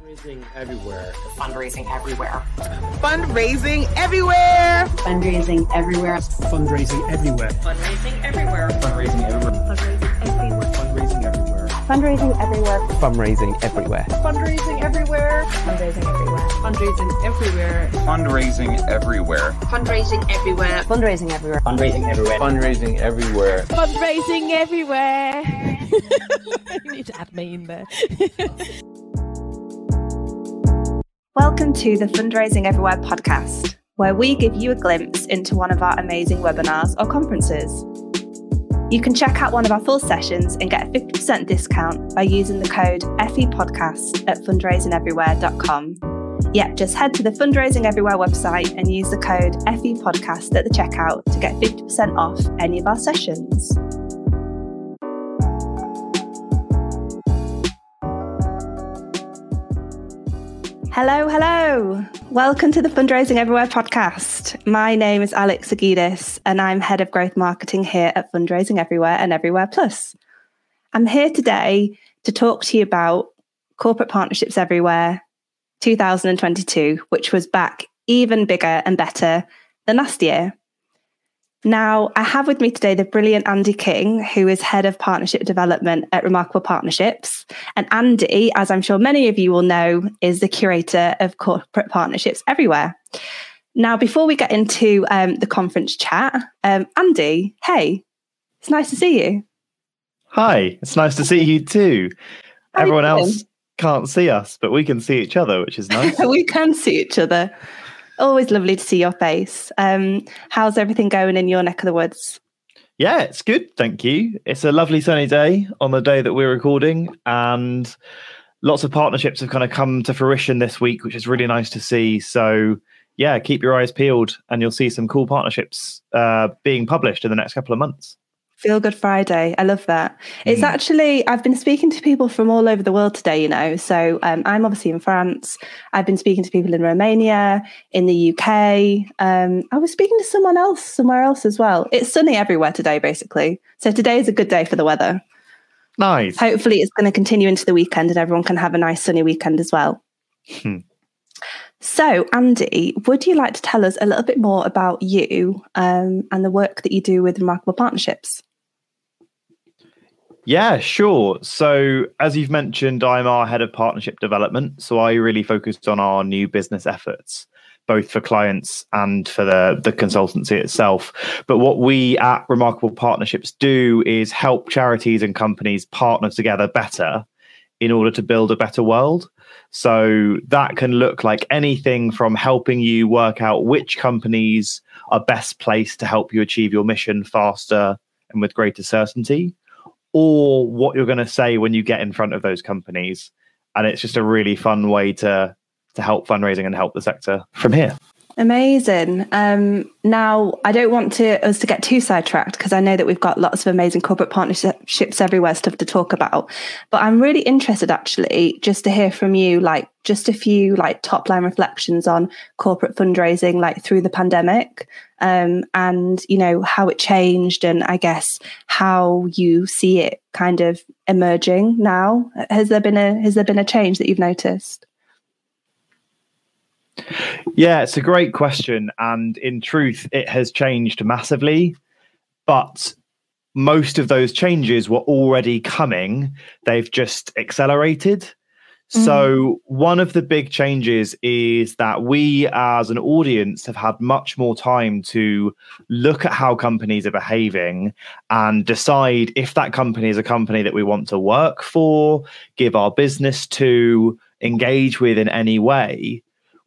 Fundraising everywhere. Fundraising everywhere. Fundraising everywhere. Fundraising everywhere. Fundraising everywhere. Fundraising everywhere. Fundraising everywhere. Fundraising everywhere. Fundraising everywhere. Fundraising everywhere. Fundraising everywhere. Fundraising everywhere. Fundraising everywhere. Fundraising everywhere. Fundraising everywhere. Fundraising everywhere. Fundraising everywhere. Fundraising everywhere. Fundraising everywhere. you need to add me in there. Welcome to the Fundraising Everywhere podcast, where we give you a glimpse into one of our amazing webinars or conferences. You can check out one of our full sessions and get a 50% discount by using the code FEPodcast at fundraisingeverywhere.com. Yep, just head to the Fundraising Everywhere website and use the code FEPodcast at the checkout to get 50% off any of our sessions. Hello, hello. Welcome to the Fundraising Everywhere podcast. My name is Alex Aggidis, and I'm head of growth marketing here at Fundraising Everywhere and Everywhere Plus. I'm here today to talk to you about Corporate Partnerships Everywhere 2022, which was back even bigger and better than last year. Now, I have with me today the brilliant Andy King, who is head of partnership development at Remarkable Partnerships. And Andy, as I'm sure many of you will know, is the curator of corporate partnerships everywhere. Now, before we get into um, the conference chat, um, Andy, hey, it's nice to see you. Hi, it's nice to see you too. How Everyone else can't see us, but we can see each other, which is nice. we can see each other. Always lovely to see your face. Um, how's everything going in your neck of the woods? yeah, it's good. Thank you. It's a lovely sunny day on the day that we're recording, and lots of partnerships have kind of come to fruition this week, which is really nice to see. So, yeah, keep your eyes peeled, and you'll see some cool partnerships uh, being published in the next couple of months. Feel Good Friday. I love that. It's Mm. actually, I've been speaking to people from all over the world today, you know. So um, I'm obviously in France. I've been speaking to people in Romania, in the UK. Um, I was speaking to someone else somewhere else as well. It's sunny everywhere today, basically. So today is a good day for the weather. Nice. Hopefully, it's going to continue into the weekend and everyone can have a nice sunny weekend as well. Hmm. So, Andy, would you like to tell us a little bit more about you um, and the work that you do with Remarkable Partnerships? Yeah, sure. So, as you've mentioned, I'm our head of partnership development. So, I really focused on our new business efforts, both for clients and for the, the consultancy itself. But what we at Remarkable Partnerships do is help charities and companies partner together better in order to build a better world. So, that can look like anything from helping you work out which companies are best placed to help you achieve your mission faster and with greater certainty or what you're going to say when you get in front of those companies and it's just a really fun way to to help fundraising and help the sector from here Amazing. Um, now, I don't want to us to get too sidetracked because I know that we've got lots of amazing corporate partnerships everywhere stuff to talk about. But I'm really interested, actually, just to hear from you, like just a few like top line reflections on corporate fundraising, like through the pandemic, um, and you know how it changed, and I guess how you see it kind of emerging now. Has there been a has there been a change that you've noticed? yeah it's a great question and in truth it has changed massively but most of those changes were already coming they've just accelerated Mm-hmm. so one of the big changes is that we as an audience have had much more time to look at how companies are behaving and decide if that company is a company that we want to work for, give our business to, engage with in any way.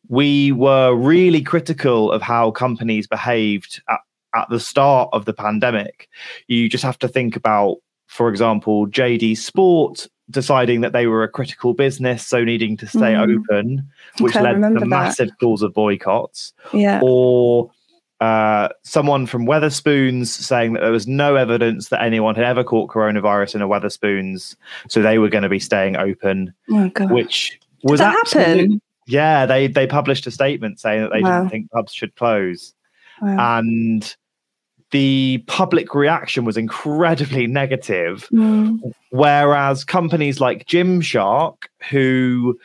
We were really critical of how companies behaved at, at the start of the pandemic. You just have to think about, for example, JD Sport deciding that they were a critical business, so needing to stay Mm. open, which led to that. massive calls of boycotts Yeah. or uh, someone from Wetherspoons saying that there was no evidence that anyone had ever caught coronavirus in a Wetherspoons, so they were going to be staying open, Oh god. which was that happen? Yeah, they they published a statement saying that they Wow. didn't think pubs should close, Wow. and the public reaction was incredibly negative. Mm. Whereas companies like Gymshark, who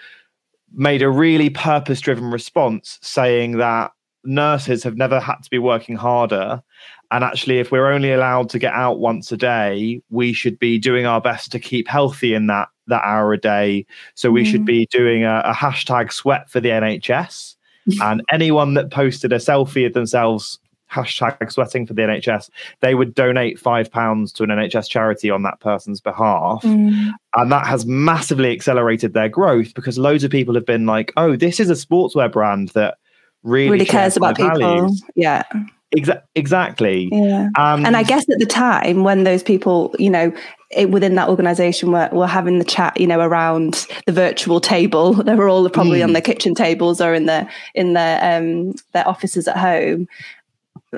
made a really purpose driven response saying that nurses have never had to be working harder. And actually, if we're only allowed to get out once a day, we should be doing our best to keep healthy in that that hour a day. So we should Mm. be doing a, a hashtag sweat for the NHS. and anyone that posted a selfie of themselves hashtag sweating for the NHS, they would donate five pounds to an NHS charity on that person's behalf. Mm. And that has massively accelerated their growth because loads of people have been like, oh, this is a sportswear brand that really, really cares about people. values." Yeah. Exa- exactly. Yeah. Um, and I guess at the time when those people, you know, it, within that organization were, were having the chat, you know, around the virtual table, they were all probably on Mm. their kitchen tables or in their in their um their offices at home.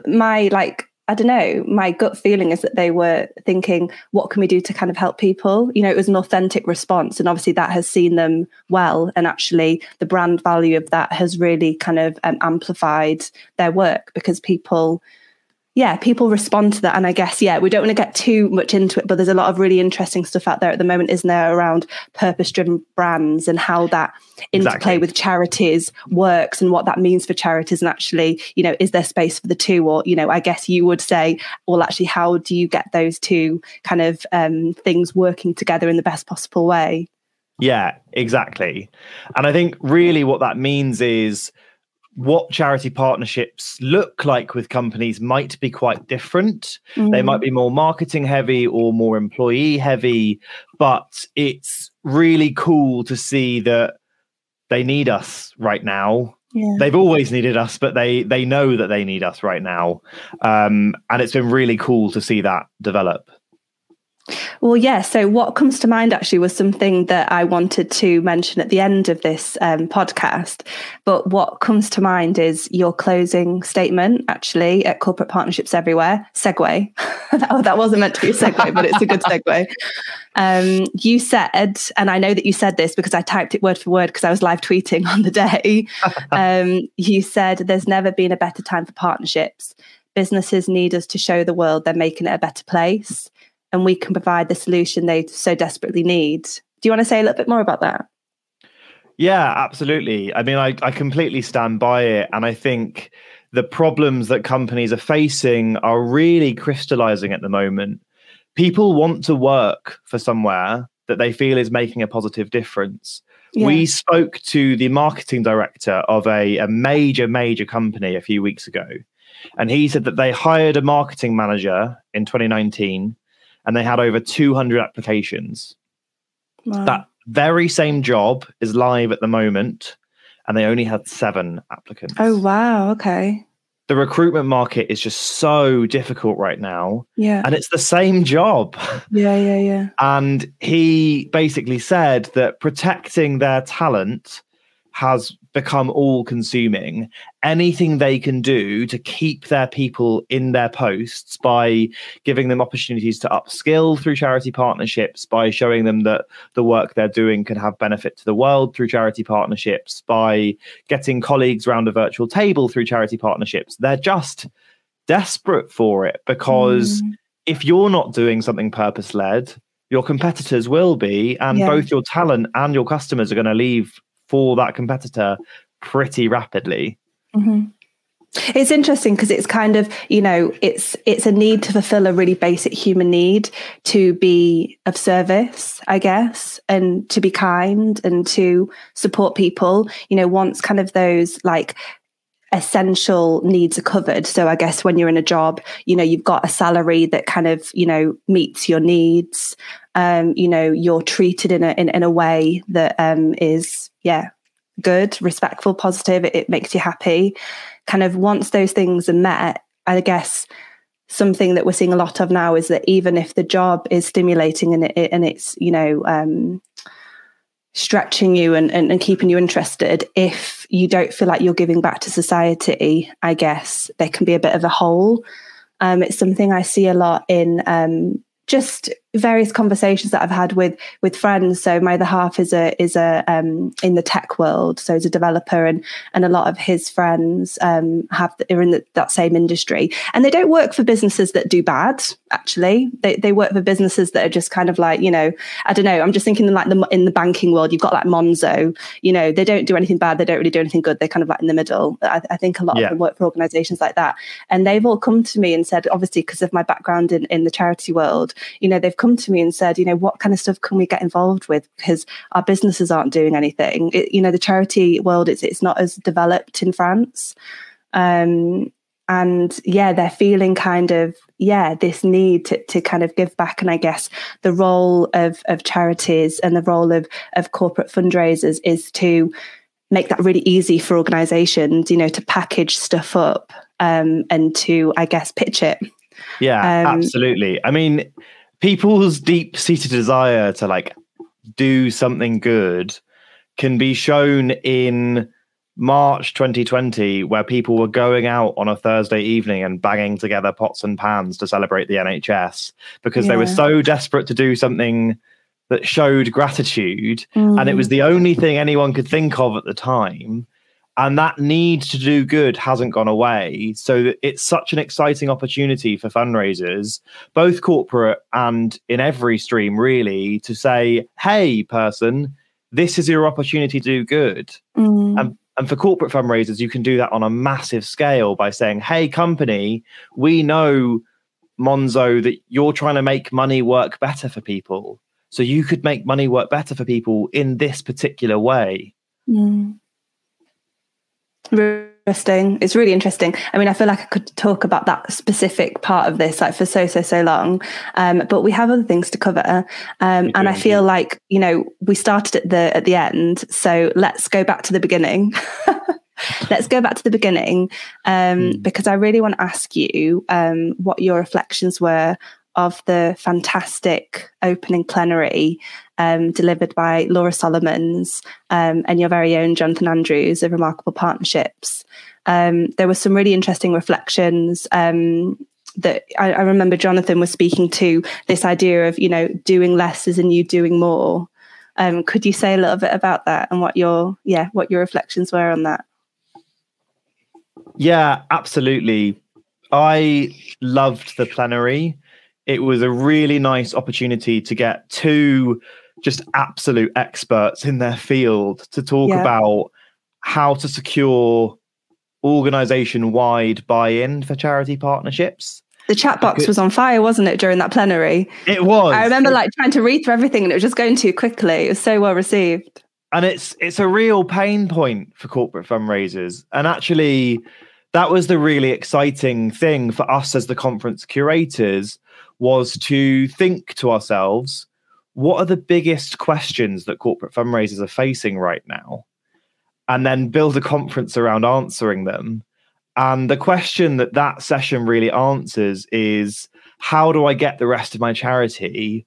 My like I don't know, my gut feeling is that they were thinking, what can we do to kind of help people? You know, it was an authentic response. And obviously that has seen them well. And actually the brand value of that has really kind of um, amplified their work because people yeah, people respond to that. And I guess, yeah, we don't want to get too much into it, but there's a lot of really interesting stuff out there at the moment, isn't there, around purpose driven brands and how that interplay Exactly. with charities works and what that means for charities. And actually, you know, is there space for the two? Or, you know, I guess you would say, well, actually, how do you get those two kind of um, things working together in the best possible way? Yeah, exactly. And I think really what that means is what charity partnerships look like with companies might be quite different. They Mm. might be more marketing heavy or more employee heavy, but it's really cool to see that they need us right now. Yeah. They've always needed us, but they they know that they need us right now. Um, and it's been really cool to see that develop. Well, yeah. So, what comes to mind actually was something that I wanted to mention at the end of this um, podcast. But what comes to mind is your closing statement, actually, at Corporate Partnerships Everywhere. Segue. that, that wasn't meant to be a segue, but it's a good segue. Um, you said, and I know that you said this because I typed it word for word because I was live tweeting on the day. um, you said, There's never been a better time for partnerships. Businesses need us to show the world they're making it a better place and we can provide the solution they so desperately need. Do you want to say a little bit more about that? Yeah, absolutely. I mean, I, I completely stand by it. And I think the problems that companies are facing are really crystallizing at the moment. People want to work for somewhere that they feel is making a positive difference. We spoke to the marketing director of a, a major, major company a few weeks ago. And he said that they hired a marketing manager in 2019 and they had over 200 applications Wow. that very same job is live at the moment and they only had seven applicants oh wow, okay. the recruitment market is just so difficult right now Yeah. and it's the same job Yeah, yeah, yeah. and he basically said that protecting their talent has become all consuming anything they can do to keep their people in their posts by giving them opportunities to upskill through charity partnerships by showing them that the work they're doing can have benefit to the world through charity partnerships by getting colleagues around a virtual table through charity partnerships they're just desperate for it because Mm. if you're not doing something purpose led your competitors will be and Yeah. both your talent and your customers are going to leave for that competitor pretty rapidly Mhm. It's interesting because it's kind of you know it's it's a need to fulfill a really basic human need to be of service, I guess, and to be kind and to support people. You know, once kind of those like essential needs are covered. So I guess when you're in a job, you know, you've got a salary that kind of you know meets your needs. Um, you know, you're treated in a in, in a way that um is yeah good, respectful, positive. It, it makes you happy. Kind of once those things are met, I guess something that we're seeing a lot of now is that even if the job is stimulating and it, and it's you know um, stretching you and, and, and keeping you interested, if you don't feel like you're giving back to society, I guess there can be a bit of a hole. Um, it's something I see a lot in um, just various conversations that I've had with with friends. So my other half is a is a um, in the tech world, so he's a developer, and and a lot of his friends um, have are in the, that same industry, and they don't work for businesses that do bad. Actually, they they work for businesses that are just kind of like you know I don't know. I'm just thinking like the in the banking world, you've got like Monzo. You know, they don't do anything bad, they don't really do anything good. They're kind of like in the middle. I, I think a lot Yeah. of them work for organisations like that, and they've all come to me and said, obviously because of my background in in the charity world, you know, they've come to me and said, you know, what kind of stuff can we get involved with because our businesses aren't doing anything. It, you know, the charity world it's it's not as developed in France. Um, and yeah, they're feeling kind of yeah this need to, to kind of give back, and I guess the role of of charities and the role of of corporate fundraisers is to make that really easy for organizations, you know, to package stuff up um, and to, I guess, pitch it. Yeah, Um, absolutely. I mean, people's deep seated desire to like do something good can be shown in March 2020, where people were going out on a Thursday evening and banging together pots and pans to celebrate the NHS because they were so desperate to do something that showed gratitude. And Mm. it was the only thing anyone could think of at the time. And that need to do good hasn't gone away. So it's such an exciting opportunity for fundraisers, both corporate and in every stream, really, to say, hey, person, this is your opportunity to do good. Mm. And, and for corporate fundraisers, you can do that on a massive scale by saying, hey, company, we know, Monzo, that you're trying to make money work better for people. So you could make money work better for people in this particular way. Mm. Interesting. It's really interesting. I mean, I feel like I could talk about that specific part of this like for so so so long, um, but we have other things to cover, um, and I feel like you know we started at the at the end, so let's go back to the beginning. let's go back to the beginning um, Hmm. because I really want to ask you um, what your reflections were of the fantastic opening plenary um, delivered by Laura Solomons um, and your very own Jonathan Andrews of Remarkable Partnerships. Um, there were some really interesting reflections um, that I, I remember Jonathan was speaking to this idea of, you know, doing less is in you doing more. Um, could you say a little bit about that and what your, yeah, what your reflections were on that? Yeah, absolutely. I loved the plenary. It was a really nice opportunity to get two just absolute experts in their field to talk Yeah. about how to secure organization wide buy in for charity partnerships. The chat box could- was on fire, wasn't it, during that plenary? It was. I remember like trying to read through everything and it was just going too quickly. It was so well received. and it's it's a real pain point for corporate fundraisers and actually that was the really exciting thing for us as the conference curators was to think to ourselves what are the biggest questions that corporate fundraisers are facing right now? And then build a conference around answering them. And the question that that session really answers is how do i get the rest of my charity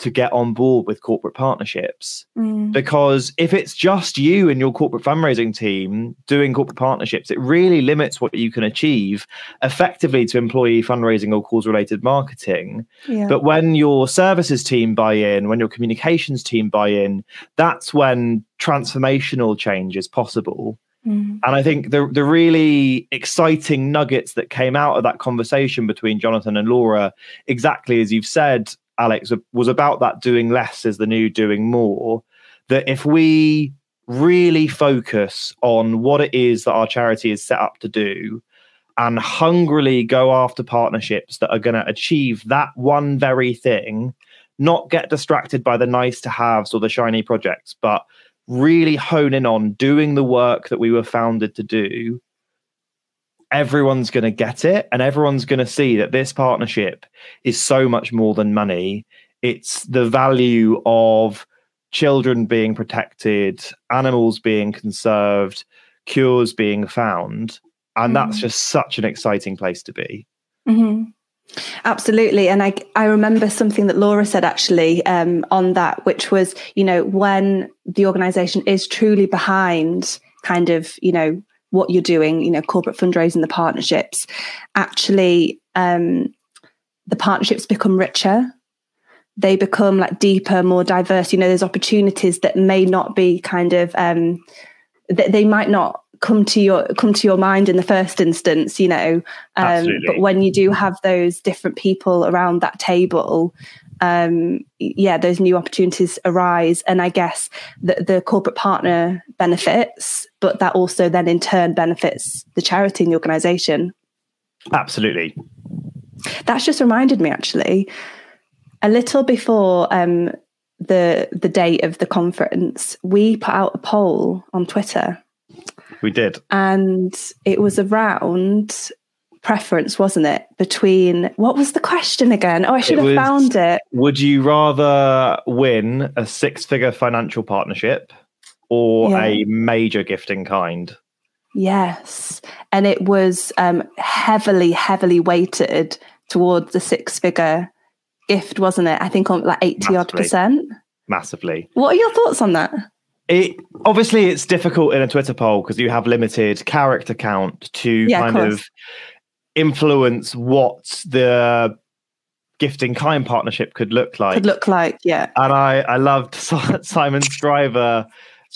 to get on board with corporate partnerships because if it's just you and your corporate fundraising team doing corporate partnerships, it really limits what you can achieve effectively to employee fundraising or cause related marketing. Yeah. But when your services team buy in, when your communications team buy in, that's when transformational change is possible. Mm. And I think the the really exciting nuggets that came out of that conversation between Jonathan and Laura, exactly as you've said, Alex, was about that doing less is the new doing more. That if we really focus on what it is that our charity is set up to do and hungrily go after partnerships that are going to achieve that one very thing, not get distracted by the nice to haves or the shiny projects, but really hone in on doing the work that we were founded to do, everyone's going to get it and everyone's going to see that this partnership is so much more than money. It's the value of children being protected, animals being conserved, cures being found. And that's Mm. just such an exciting place to be. hmm Absolutely. And I, I remember something that Laura said actually um, on that, which was, you know, when the organization is truly behind kind of, you know, what you're doing, you know, corporate fundraising, the partnerships, actually, um, the partnerships become richer. They become like deeper, more diverse. You know, there's opportunities that may not be kind of um, that they might not come to your come to your mind in the first instance you know. Um, but when you do have those different people around that table um, yeah those new opportunities arise and i guess the, the corporate partner benefits but that also then in turn benefits the charity and the organization Absolutely. that's just reminded me actually a little before um, the the date of the conference we put out a poll on twitter We did. and it was around preference, wasn't it? Between what was the question again? Oh, I should It have was- found it. Would you rather win a six figure financial partnership or Yeah. a major gift in kind? Yes, and it was um, heavily, heavily weighted towards the six-figure gift, wasn't it? I think on like eighty odd percent. Massively. What are your thoughts on that? It obviously it's difficult in a Twitter poll because you have limited character count to Yeah, kind course. of influence what the gifting kind partnership could look like. Could look like, yeah, and I I loved Si- Simon Scriver's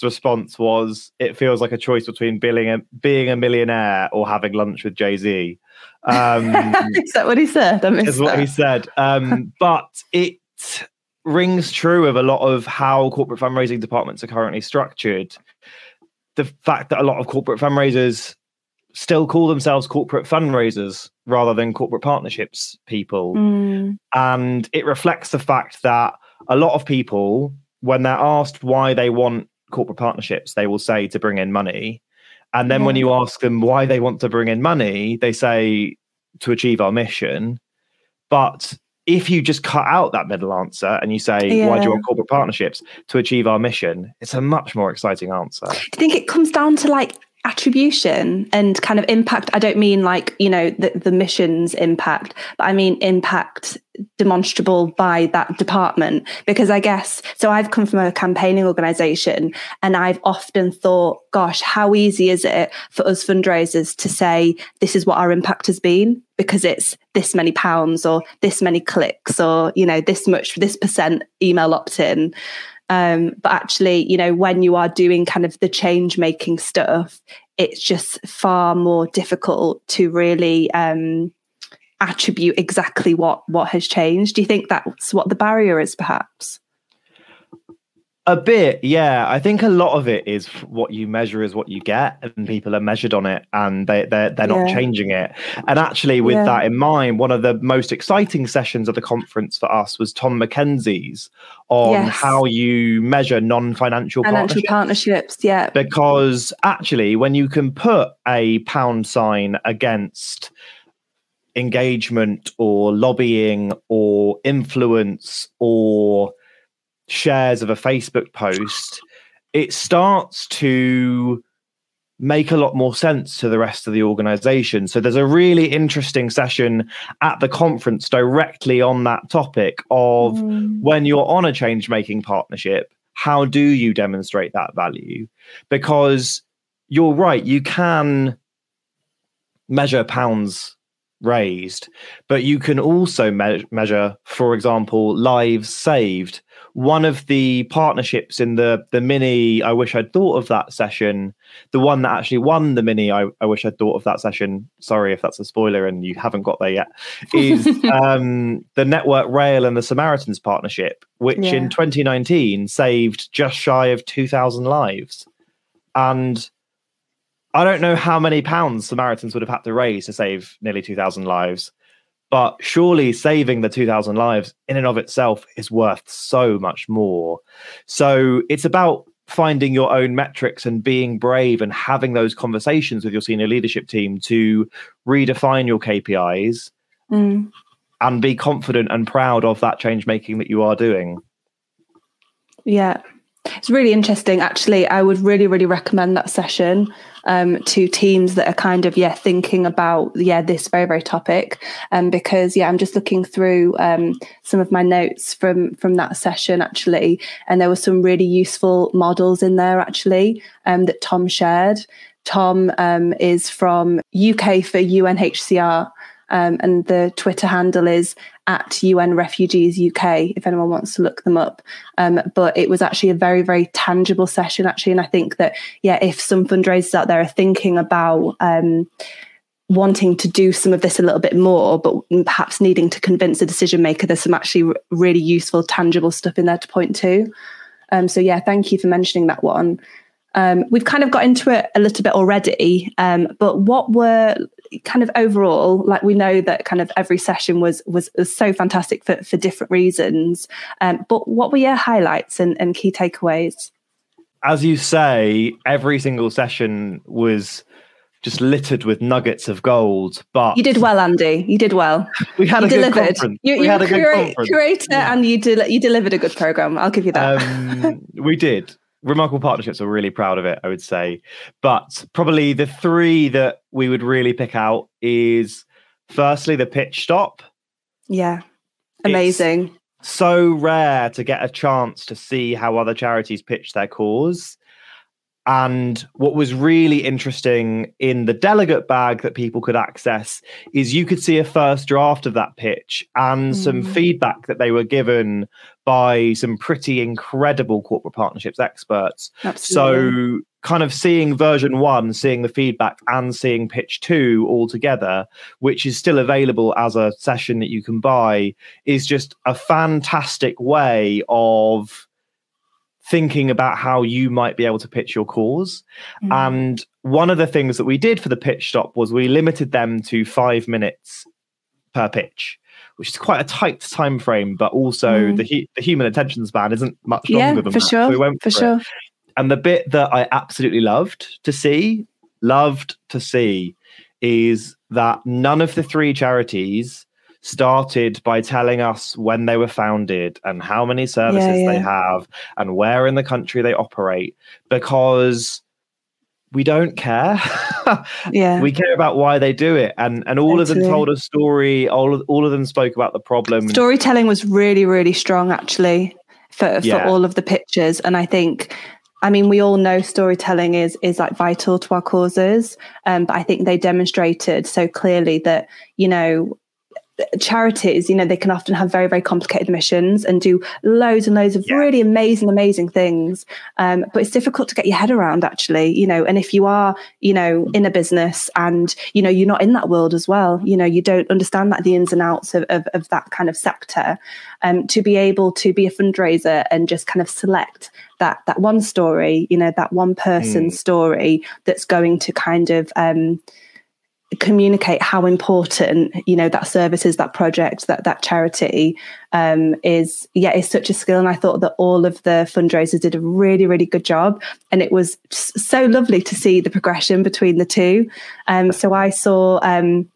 response was it feels like a choice between being a, being a millionaire or having lunch with Jay Z. Um, is that what he said? I is what he said. Um, but it rings true of a lot of how corporate fundraising departments are currently structured. The fact that a lot of corporate fundraisers still call themselves corporate fundraisers rather than corporate partnerships people. Mm, And it reflects the fact that a lot of people, when they're asked why they want corporate partnerships, they will say to bring in money. And then when you ask them why they want to bring in money, they say to achieve our mission. But if you just cut out that middle answer and you say, why do you want corporate partnerships to achieve our mission? It's a much more exciting answer. Do you think it comes down to like attribution and kind of impact? I don't mean like, you know, the, the mission's impact, but I mean impact demonstrable by that department. Because I guess, so I've come from a campaigning organization and I've often thought, gosh, how easy is it for us fundraisers to say, this is what our impact has been? Because it's this many pounds or this many clicks or, you know, this much, this percent email opt in. Um, but actually, you know, when you are doing kind of the change making stuff, it's just far more difficult to really um, attribute exactly what what has changed. Do you think that's what the barrier is, perhaps? A bit, yeah. I think a lot of it is what you measure is what you get, and people are measured on it, and they they're, they're not Yeah. changing it. And actually, with Yeah. that in mind, one of the most exciting sessions of the conference for us was Tom McKenzie's on Yes. how you measure non-financial Financial partnerships. partnerships, yeah. Because actually, when you can put a pound sign against engagement or lobbying or influence or shares of a Facebook post, it starts to make a lot more sense to the rest of the organization. So there's a really interesting session at the conference directly on that topic of Mm. when you're on a change making partnership, how do you demonstrate that value? Because you're right, you can measure pounds raised, but you can also me- measure, for example, lives saved. One of the partnerships in the the mini, I wish I'd thought of that session. The one that actually won the mini, I, I wish I'd thought of that session. Sorry if that's a spoiler and you haven't got there yet. Is um, the Network Rail and the Samaritans partnership, which Yeah. in 2019 saved just shy of 2,000 lives, and I don't know how many pounds Samaritans would have had to raise to save nearly 2,000 lives, but surely saving the 2,000 lives in and of itself is worth so much more. So it's about finding your own metrics and being brave and having those conversations with your senior leadership team to redefine your KPIs Mm. and be confident and proud of that change making that you are doing. Yeah. It's really interesting. Actually, I would really, really recommend that session um, to teams that are kind of, yeah, thinking about, yeah, this very, very topic. Um, because, yeah, I'm just looking through um, some of my notes from from that session, actually. And there were some really useful models in there, actually, um, that Tom shared. Tom um, is from UK for UNHCR. Um, and the Twitter handle is at UN Refugees UK, if anyone wants to look them up. Um, but it was actually a very, very tangible session, actually. And I think that, yeah, if some fundraisers out there are thinking about, um, wanting to do some of this a little bit more, but perhaps needing to convince a decision maker, there's some actually r- really useful, tangible stuff in there to point to. Um, so, yeah, thank you for mentioning that one. Um, we've kind of got into it a little bit already, um, but what were kind of overall like we know that kind of every session was was, was so fantastic for, for different reasons. Um, but what were your highlights and, and key takeaways? As you say, every single session was just littered with nuggets of gold. But You did well, Andy. You did well. we had you a good delivered. conference. You, we you're had a good cura- conference. curator Yeah. and you, del- you delivered a good program. I'll give you that. um, we did. Remarkable partnerships. We're really proud of it, I would say. But probably the three that we would really pick out is firstly the pitch stop. yeah. Amazing. So rare to get a chance to see how other charities pitch their cause. And what was really interesting in the delegate bag that people could access is you could see a first draft of that pitch and some Mm. feedback that they were given by some pretty incredible corporate partnerships experts. Absolutely. So, kind of seeing version one, seeing the feedback, and seeing pitch two all together, which is still available as a session that you can buy, is just a fantastic way of thinking about how you might be able to pitch your cause. Mm. And one of the things that we did for the pitch stop was we limited them to five minutes per pitch. Which is quite a tight time frame, but also Mm. the, hu- the human attention span isn't much yeah, longer than for that. sure. So we went for for it. sure. And the bit that I absolutely loved to see, loved to see, is that none of the three charities started by telling us when they were founded and how many services Yeah, they have and where in the country they operate because we don't care. Yeah. we care about why they do it. And and all of them told a story, all of, all of them spoke about the problem. Storytelling was really, really strong actually for, for all of the pictures. And I think I mean, we all know storytelling is is like vital to our causes, um, but I think they demonstrated so clearly that you know charities, you know, they can often have very, very complicated missions and do loads and loads of Yeah. really amazing, amazing things. Um, but it's difficult to get your head around, actually, you know. And if you are, you know, in a business and, you know, you're not in that world as well, you know, you don't understand that the ins and outs of, of, of that kind of sector, um, to be able to be a fundraiser and just kind of select that that one story, you know, that one person story that's going to kind of um, communicate how important you know that service is that project that that charity um is yeah is such a skill. And i thought that all of the fundraisers did a really really good job. And it was so lovely to see the progression between the two. Um so i saw um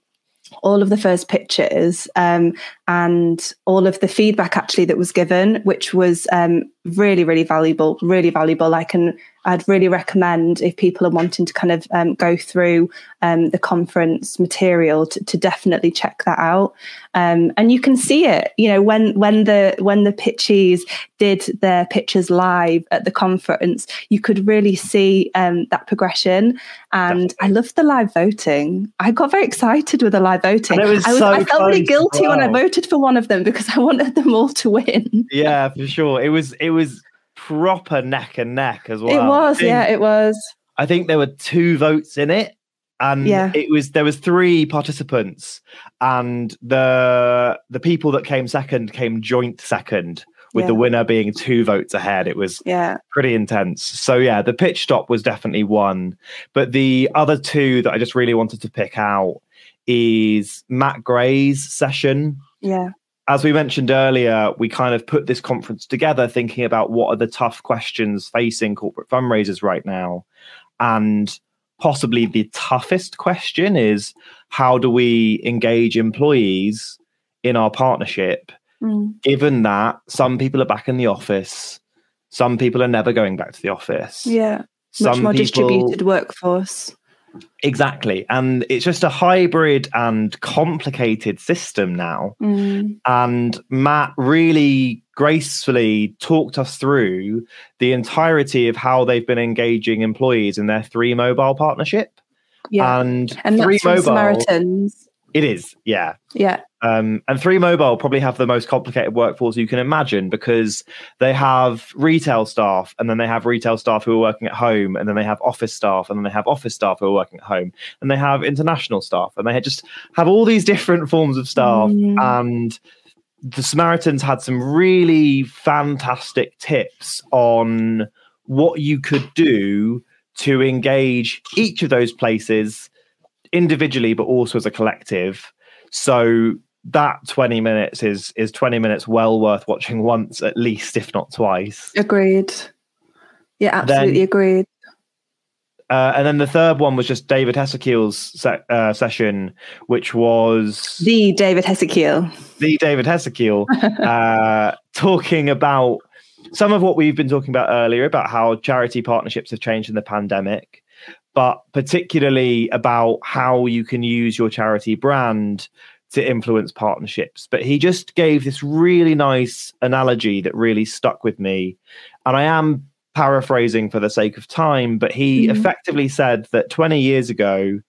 all of the first pictures um, and all of the feedback actually that was given, which was um, really, really valuable, really valuable. I can, I'd really recommend if people are wanting to kind of um, go through um, the conference material to, to definitely check that out. Um, and you can see it, you know, when when the when the pitchies did their pitches live at the conference, you could really see um, that progression. And I loved the live voting. I got very excited with the live voting. Was I, so I felt really guilty when I voted for one of them because I wanted them all to win. yeah, for sure. It was it was proper neck and neck as well. it was, yeah, it was. I think there were two votes in it, and Yeah. it was there was three participants, and the the people that came second came joint second, with the winner being two votes ahead. It was Yeah, pretty intense. So yeah, the pitch stop was definitely one, but the other two that I just really wanted to pick out is Matt Gray's session yeah, as we mentioned earlier, we kind of put this conference together thinking about what are the tough questions facing corporate fundraisers right now. And possibly the toughest question is how do we engage employees in our partnership, Mm. given that some people are back in the office, some people are never going back to the office. yeah. some Much more people- distributed workforce. Exactly. And it's just a hybrid and complicated system now. Mm. And Matt really gracefully talked us through the entirety of how they've been engaging employees in their three mobile partnership. Yeah, And, and three that's mobile, Samaritans. It is, yeah. Yeah. Um, and Three Mobile probably have the most complicated workforce you can imagine because they have retail staff, and then they have retail staff who are working at home, and then they have office staff, and then they have office staff who are working at home, and they have international staff, and they just have all these different forms of staff. And the Samaritans had some really fantastic tips on what you could do to engage each of those places individually, but also as a collective. So that 20 minutes is is 20 minutes well worth watching once at least if not twice Agreed. Yeah, absolutely Then- agreed. uh, and then the third one was just david Hessekiel's se- uh, session which was The David Hessekiel. the david Hessekiel uh, talking about some of what we've been talking about earlier about how charity partnerships have changed in the pandemic but particularly about how you can use your charity brand to influence partnerships. But he just gave this really nice analogy that really stuck with me. And I am paraphrasing for the sake of time, but he Mhm. effectively said that 20 years ago,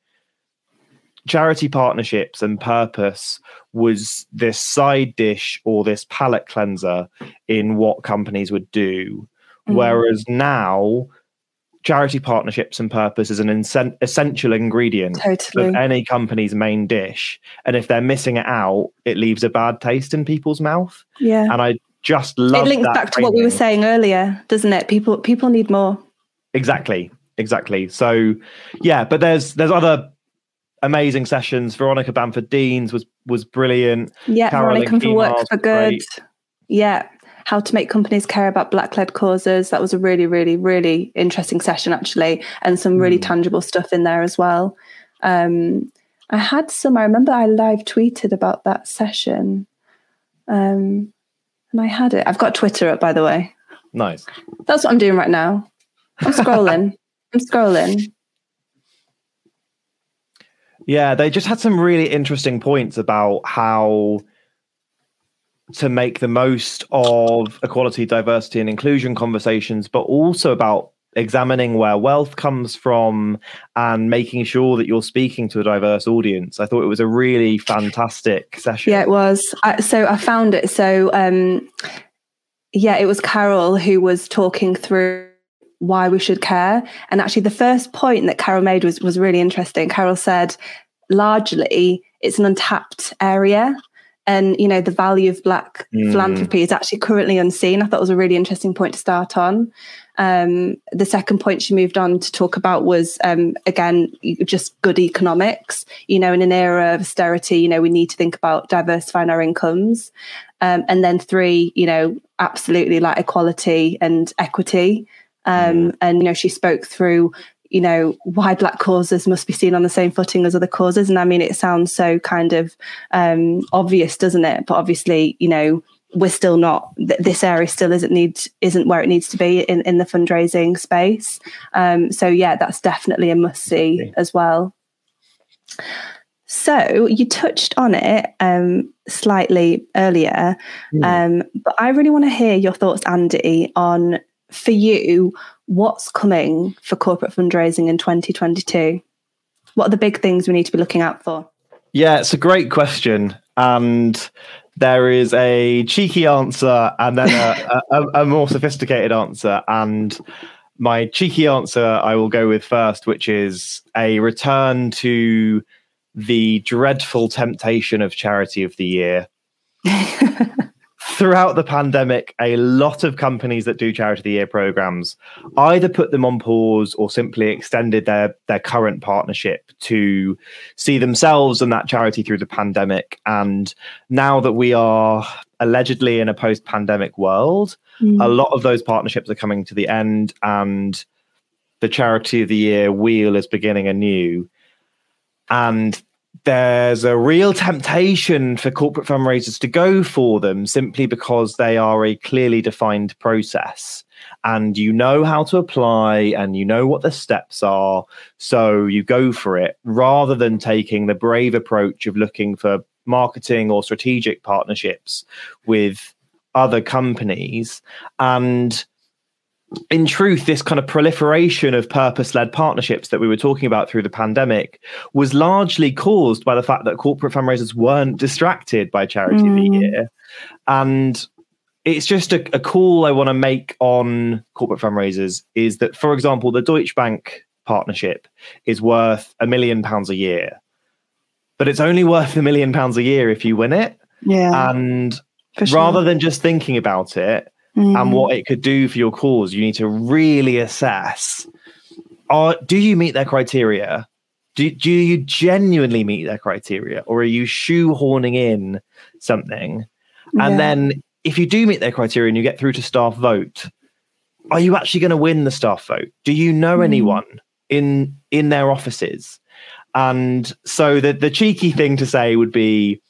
charity partnerships and purpose was this side dish or this palate cleanser in what companies would do. Mhm. Whereas now, charity partnerships and purpose is an insen- essential ingredient Totally. of any company's main dish. And if they're missing it out, it leaves a bad taste in people's mouth. Yeah. And I just love It links back to what we were saying earlier, doesn't it? People people need more. Exactly. Exactly. So yeah, but there's there's other amazing sessions. Veronica Bamford Deans was was brilliant. Yeah, Caroline Veronica for Work for Good. great. Yeah. How to make companies care about black led causes. That was a really, really, really interesting session actually. And some really Mm. tangible stuff in there as well. Um I had some, I remember I live tweeted about that session. Um and I had it. I've got Twitter up by the way. Nice. That's what I'm doing right now. I'm scrolling. I'm scrolling. Yeah, they just had some really interesting points about how to make the most of equality, diversity, and inclusion conversations, but also about examining where wealth comes from and making sure that you're speaking to a diverse audience. I thought it was a really fantastic session. Yeah, it was. I, so I found it. So um, yeah, it was Carol who was talking through why we should care. And actually, the first point that Carol made was was really interesting. Carol said, largely, it's an untapped area. And you know the value of black Mm. philanthropy is actually currently unseen. I thought it was a really interesting point to start on. Um, the second point she moved on to talk about was um, again just good economics. You know, in an era of austerity, you know we need to think about diversifying our incomes. Um, and then three, you know, absolutely like equality and equity. Um, And you know, she spoke through, you know, why black causes must be seen on the same footing as other causes. And I mean, it sounds so kind of um, obvious, doesn't it? But obviously, you know, we're still not. Th- this area still isn't need isn't where it needs to be in in the fundraising space. Um, so yeah, that's definitely a must see Okay. as well. So you touched on it um, slightly earlier, Hmm. um, but I really want to hear your thoughts, Andy, on for you what's coming for corporate fundraising in 2022. What are the big things we need to be looking out for? Yeah, it's a great question. And there is a cheeky answer and then a, a, a more sophisticated answer. And my cheeky answer I will go with first, which is a return to the dreadful temptation of charity of the year. Throughout the pandemic, a lot of companies that do charity of the year programs either put them on pause or simply extended their their current partnership to see themselves and that charity through the pandemic. And now that we are allegedly in a post-pandemic world, mm. a lot of those partnerships are coming to the end and the charity of the year wheel is beginning anew. And there's a real temptation for corporate fundraisers to go for them simply because they are a clearly defined process and you know how to apply and you know what the steps are. So you go for it rather than taking the brave approach of looking for marketing or strategic partnerships with other companies. And in truth, this kind of proliferation of purpose led partnerships that we were talking about through the pandemic was largely caused by the fact that corporate fundraisers weren't distracted by Charity of the Mm. Year. And it's just a, a call I want to make on corporate fundraisers is that, for example, the Deutsche Bank partnership is worth a million pounds a year, but it's only worth a million pounds a year if you win it. Yeah. And sure. rather than just thinking about it, Mm. and what it could do for your cause, you need to really assess are do you meet their criteria? Do, do you genuinely meet their criteria, or are you shoehorning in something? And Yeah. then if you do meet their criteria and you get through to staff vote, are you actually going to win the staff vote? Do you know Mm. anyone in in their offices? And so the the cheeky thing to say would be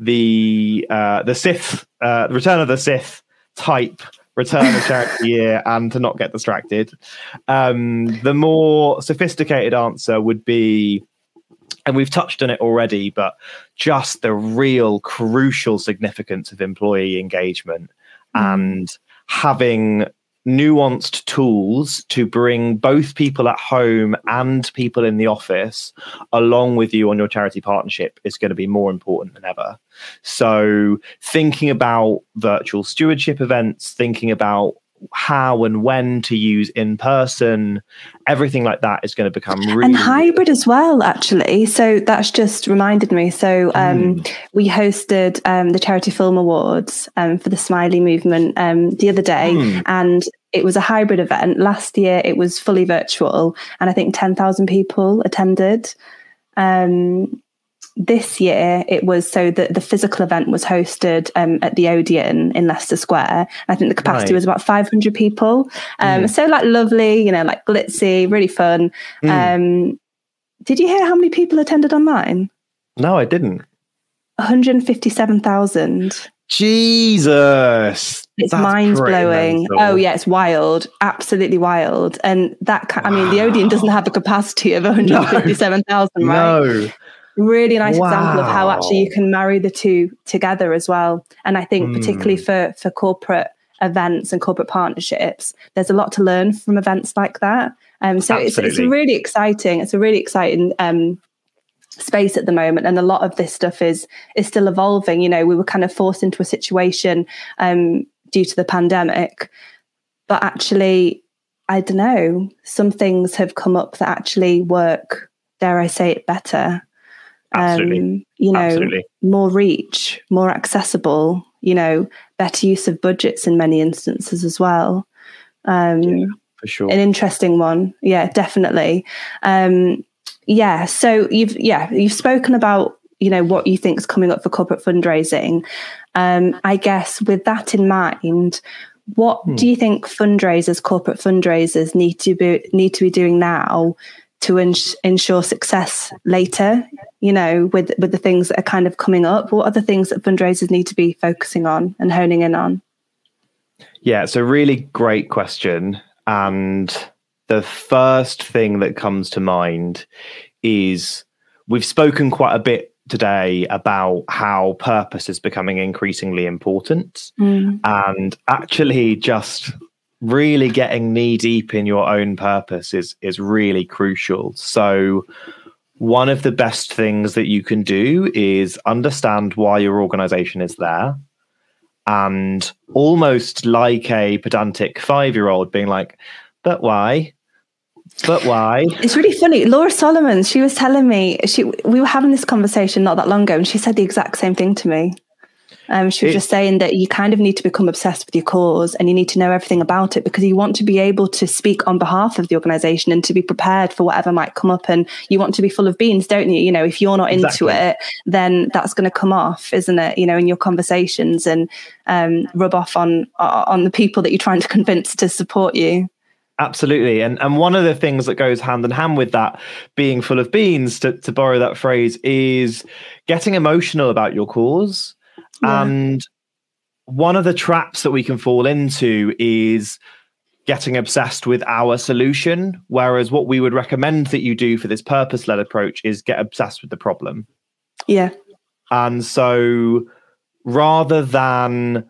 the uh, the Sith uh, Return of the Sith type return of character year and to not get distracted. Um, the more sophisticated answer would be, and we've touched on it already, but just the real crucial significance of employee engagement and having nuanced tools to bring both people at home and people in the office along with you on your charity partnership is going to be more important than ever. So, thinking about virtual stewardship events, thinking about how and when to use in person, everything like that is going to become really and hybrid as well actually. So that's just reminded me. So um, we hosted um, the charity film awards um, for the smiley movement um, the other day Hmm. and it was a hybrid event. Last year it was fully virtual and i think 10000 people attended. Um, this year it was so that the physical event was hosted um, at the Odeon in Leicester Square. I think the capacity Right. was about 500 people. Um, Mm. So like lovely, you know, like glitzy, really fun. Mm. Um, did you hear how many people attended online? no, I didn't. 157,000. Jesus. It's That's mind blowing. Oh yeah, it's wild, absolutely wild. And that, I mean, the Odeon doesn't have a capacity of 157,000, right? No. Really nice example of how actually you can marry the two together as well. And i think particularly Hmm. for for corporate events and corporate partnerships there's a lot to learn from events like that. Um so it's, it's really exciting. It's a really exciting um space at the moment. And a lot of this stuff is is still evolving. You know we were kind of forced into a situation um due to the pandemic. But actually i don't know some things have come up that actually work dare i say it better Absolutely. um, you know, Absolutely. more reach, more accessible, you know, better use of budgets in many instances as well. Um, Yeah, For sure. An interesting one. Yeah, definitely. Um, yeah. So you've, yeah, you've spoken about, you know, what you think is coming up for corporate fundraising. Um, I guess with that in mind, what Hmm. do you think fundraisers, corporate fundraisers need to be, need to be doing now to ins- ensure success later you know with with the things that are kind of coming up what are the things that fundraisers need to be focusing on and honing in on Yeah, it's a really great question. And the first thing that comes to mind is we've spoken quite a bit today about how purpose is becoming increasingly important. Mm. And actually, just really getting knee deep in your own purpose is, is really crucial. So, one of the best things that you can do is understand why your organization is there and almost like a pedantic five year old being like, but why? But why? it's really funny laura solomon she was telling me she we were having this conversation not that long ago and she said the exact same thing to me um, she was It- just saying that you kind of need to become obsessed with your cause and you need to know everything about it because you want to be able to speak on behalf of the organization and to be prepared for whatever might come up. And you want to be full of beans, don't you? You know, if you're not Exactly. into it, then that's going to come off, isn't it? You know, in your conversations and um, rub off on on the people that you're trying to convince to support you. Absolutely. And and one of the things that goes hand in hand with that being full of beans, to, to borrow that phrase, is getting emotional about your cause. Yeah. And one of the traps that we can fall into is getting obsessed with our solution. Whereas what we would recommend that you do for this purpose led approach is get obsessed with the problem. Yeah. And so rather than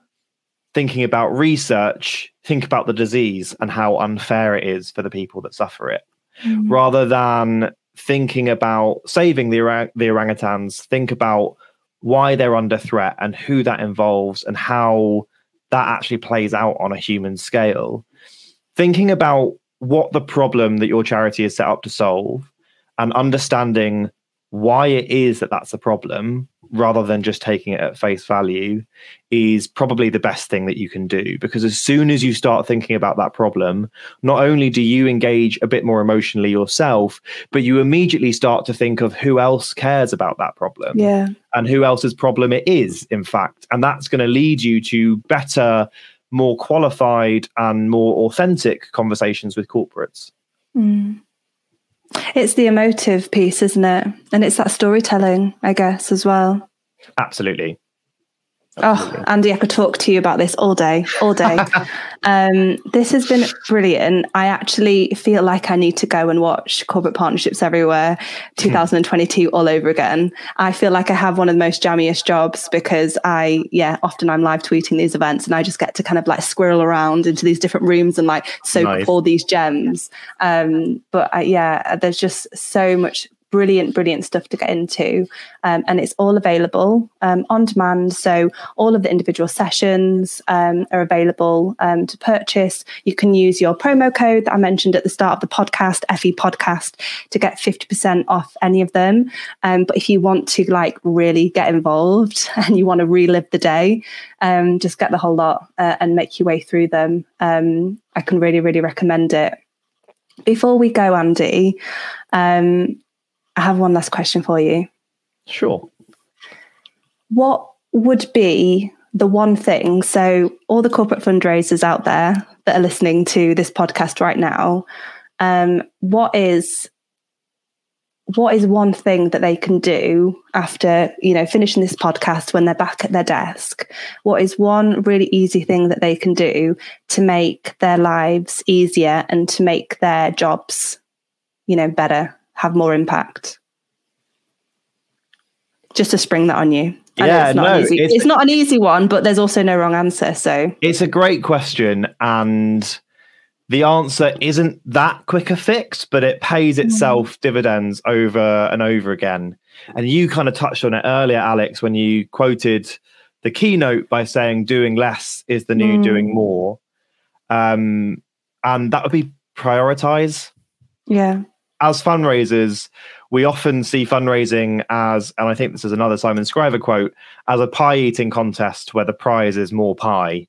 thinking about research, think about the disease and how unfair it is for the people that suffer it, mm. rather than thinking about saving the, orang- the orangutans, think about why they're under threat and who that involves and how that actually plays out on a human scale. Thinking about what the problem that your charity is set up to solve and understanding why it is that that's a problem rather than just taking it at face value is probably the best thing that you can do because as soon as you start thinking about that problem not only do you engage a bit more emotionally yourself but you immediately start to think of who else cares about that problem Yeah. and who else's problem it is, in fact. And that's going to lead you to better, more qualified, and more authentic conversations with corporates. Mm. It's the emotive piece, isn't it? And it's that storytelling, I guess, as well. Absolutely. Oh, Andy, I could talk to you about this all day, all day. um, this has been brilliant. I actually feel like I need to go and watch Corporate Partnerships Everywhere 2022 all over again. I feel like I have one of the most jammiest jobs because I, yeah, often I'm live tweeting these events and I just get to kind of like squirrel around into these different rooms and like soak Nice. up all these gems. Um, but I, yeah, there's just so much brilliant, brilliant stuff to get into. Um, and it's all available um, on demand. So all of the individual sessions um, are available um, to purchase. You can use your promo code that I mentioned at the start of the podcast, FE Podcast, to get 50% off any of them. Um, but if you want to like really get involved and you want to relive the day, um, just get the whole lot uh, and make your way through them. I can really, really recommend it. Before we go, Andy, um, I have one last question for you. Sure. What would be the one thing? So, all the corporate fundraisers out there that are listening to this podcast right now, um, what is what is one thing that they can do after you know finishing this podcast when they're back at their desk what is one really easy thing that they can do to make their lives easier and to make their jobs you know better have more impact just to spring that on you I Yeah, it's not, no, an easy, it's- it's not an easy one but there's also no wrong answer so It's a great question. And the answer isn't that quick a fix, but it pays itself dividends over and over again. And you kind of touched on it earlier, Alex, when you quoted the keynote by saying doing less is the new Mm. doing more. Um, and that would be prioritize. yeah as fundraisers, we often see fundraising as, and I think this is another Simon Scriver quote, as a pie eating contest where the prize is more pie.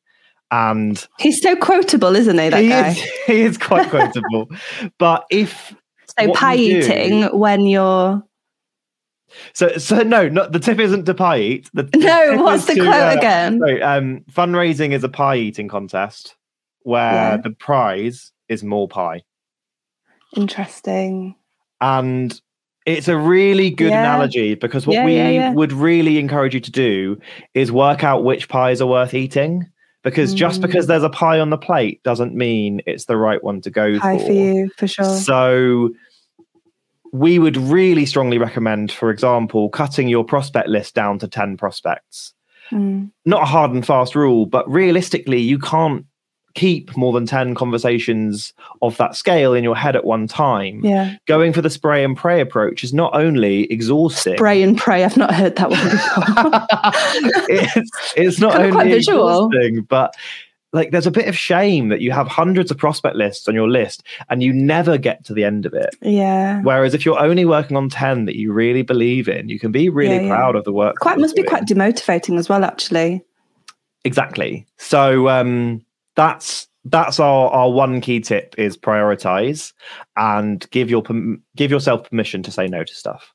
And he's so quotable isn't he that he guy is, he is quite quotable. but if so pie you do- eating when you're so, so no, not the tip isn't to pie eat. The, no what's the to, quote uh, again so, um, fundraising is a pie eating contest where Yeah. the prize is more pie. Interesting And it's a really good Yeah. analogy because what Yeah, we yeah, would really encourage you to do is work out which pies are worth eating. Because just Mm. because there's a pie on the plate doesn't mean it's the right one to go Hi for. for you for sure So we would really strongly recommend, for example, cutting your prospect list down to 10 prospects. Mm. Not a hard and fast rule, but realistically, you can't keep more than 10 conversations of that scale in your head at one time. yeah Going for the spray and pray approach is not only exhausting, Spray and pray i've not heard that one before it's, it's not quite only visual. exhausting, but like there's a bit of shame that you have hundreds of prospect lists on your list and you never get to the end of it. yeah Whereas if you're only working on 10 that you really believe in, you can be really Yeah, yeah. proud of the work. quite must be quite demotivating as well actually Exactly. So um that's that's our, our one key tip is prioritize and give your give yourself permission to say no to stuff.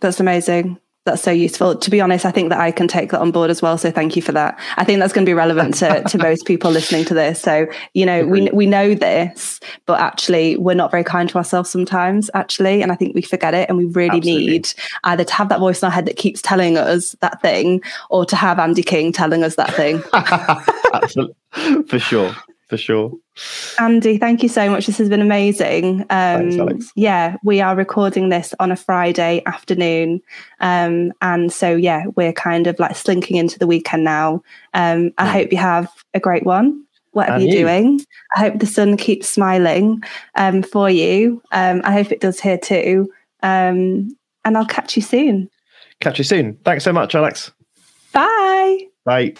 that's amazing that's so useful to be honest i think that i can take that on board as well so thank you for that i think that's going to be relevant to, to most people listening to this so you know we, we know this but actually we're not very kind to ourselves sometimes actually and i think we forget it and we really Absolutely. need either to have that voice in our head that keeps telling us that thing or to have andy king telling us that thing Absolutely. For sure. For sure. Andy, thank you so much. This has been amazing. Um, Thanks, Alex. Yeah, we are recording this on a Friday afternoon. Um, and so, yeah, we're kind of like slinking into the weekend now. Um, I hope you have a great one, whatever And you're you. doing. I hope the sun keeps smiling um, for you. Um, I hope it does here too. Um, and I'll catch you soon. Catch you soon. Thanks so much, Alex. Bye. Bye.